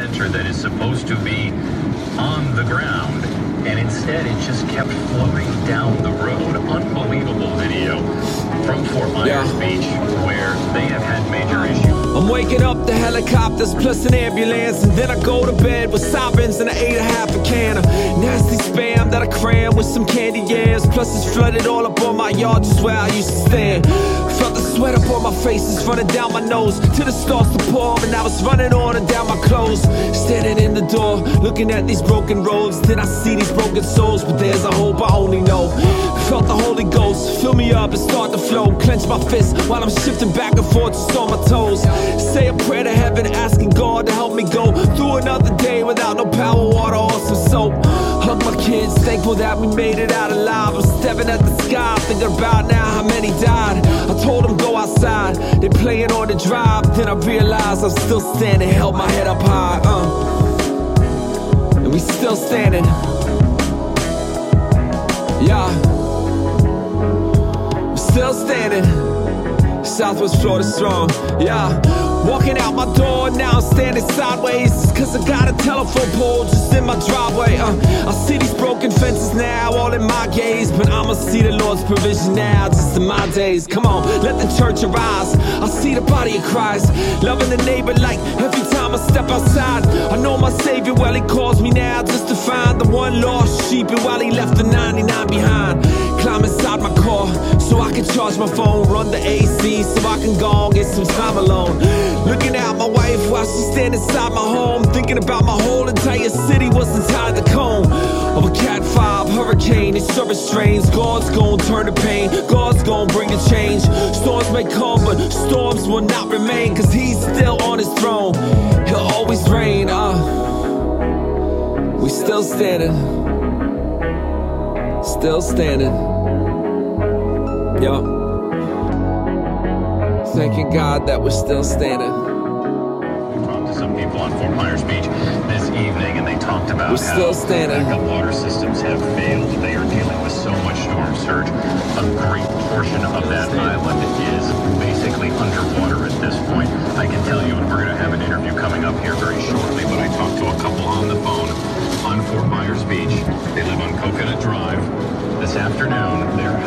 center that is supposed to be on the ground. And instead, it just kept floating down the road. Unbelievable video from Fort Myers Yeah. Beach, where they have had major issues. I'm waking up to helicopters plus an ambulance, and then I go to bed with sirens and I ate a half a can of cram with some candy yams. Plus it's flooded all up on my yard, just where I used to stand. Felt the sweat up on my face, it's running down my nose till the starts to pour, and I was running on and down my clothes. Standing in the door, looking at these broken roads, then I see these broken souls, but there's a hope I only know. Felt the Holy Ghost fill me up and start to flow. Clench my fist while I'm shifting back and forth just on my toes. Say a prayer to heaven, asking God to help me go through another day without no power, water, or some thankful that we made it out alive. I'm stepping at the sky, thinking about now how many died. I told them go outside, they playing on the drive. Then I realized I'm still standing, held my head up high. Uh. And we still standing. Yeah. I'm still standing. Southwest Florida strong, yeah. Walking out my door, now I'm standing sideways. Cause I got a telephone pole just in my driveway. Uh, I see these fences now, all in my gaze. But I'ma see the Lord's provision now, just in my days. Come on, let the church arise. I see the body of Christ, loving the neighbor like every time I step outside. I know my Savior, well, He calls me now just to find the one lost sheep. And while He left the 99 behind, climb inside my car so I can charge my phone, run the AC so I can go and get some time alone. Looking at my wife while she stand inside my home, thinking about my whole entire city was inside the It's so strange. God's gonna turn the pain, God's gonna bring the change. Storms may come, but storms will not remain, cause He's still on His throne. He'll always reign. Uh, we still standing, still standing. Yup. Thanking God that we're still standing. We're still standing. backup water systems have failed. They are dealing with so much storm surge. A great portion of that island is basically underwater at this point. I can tell you, and we're going to have an interview coming up here very shortly, but I talked to a couple on the phone on Fort Myers Beach. They live on Coconut Drive. This afternoon, they're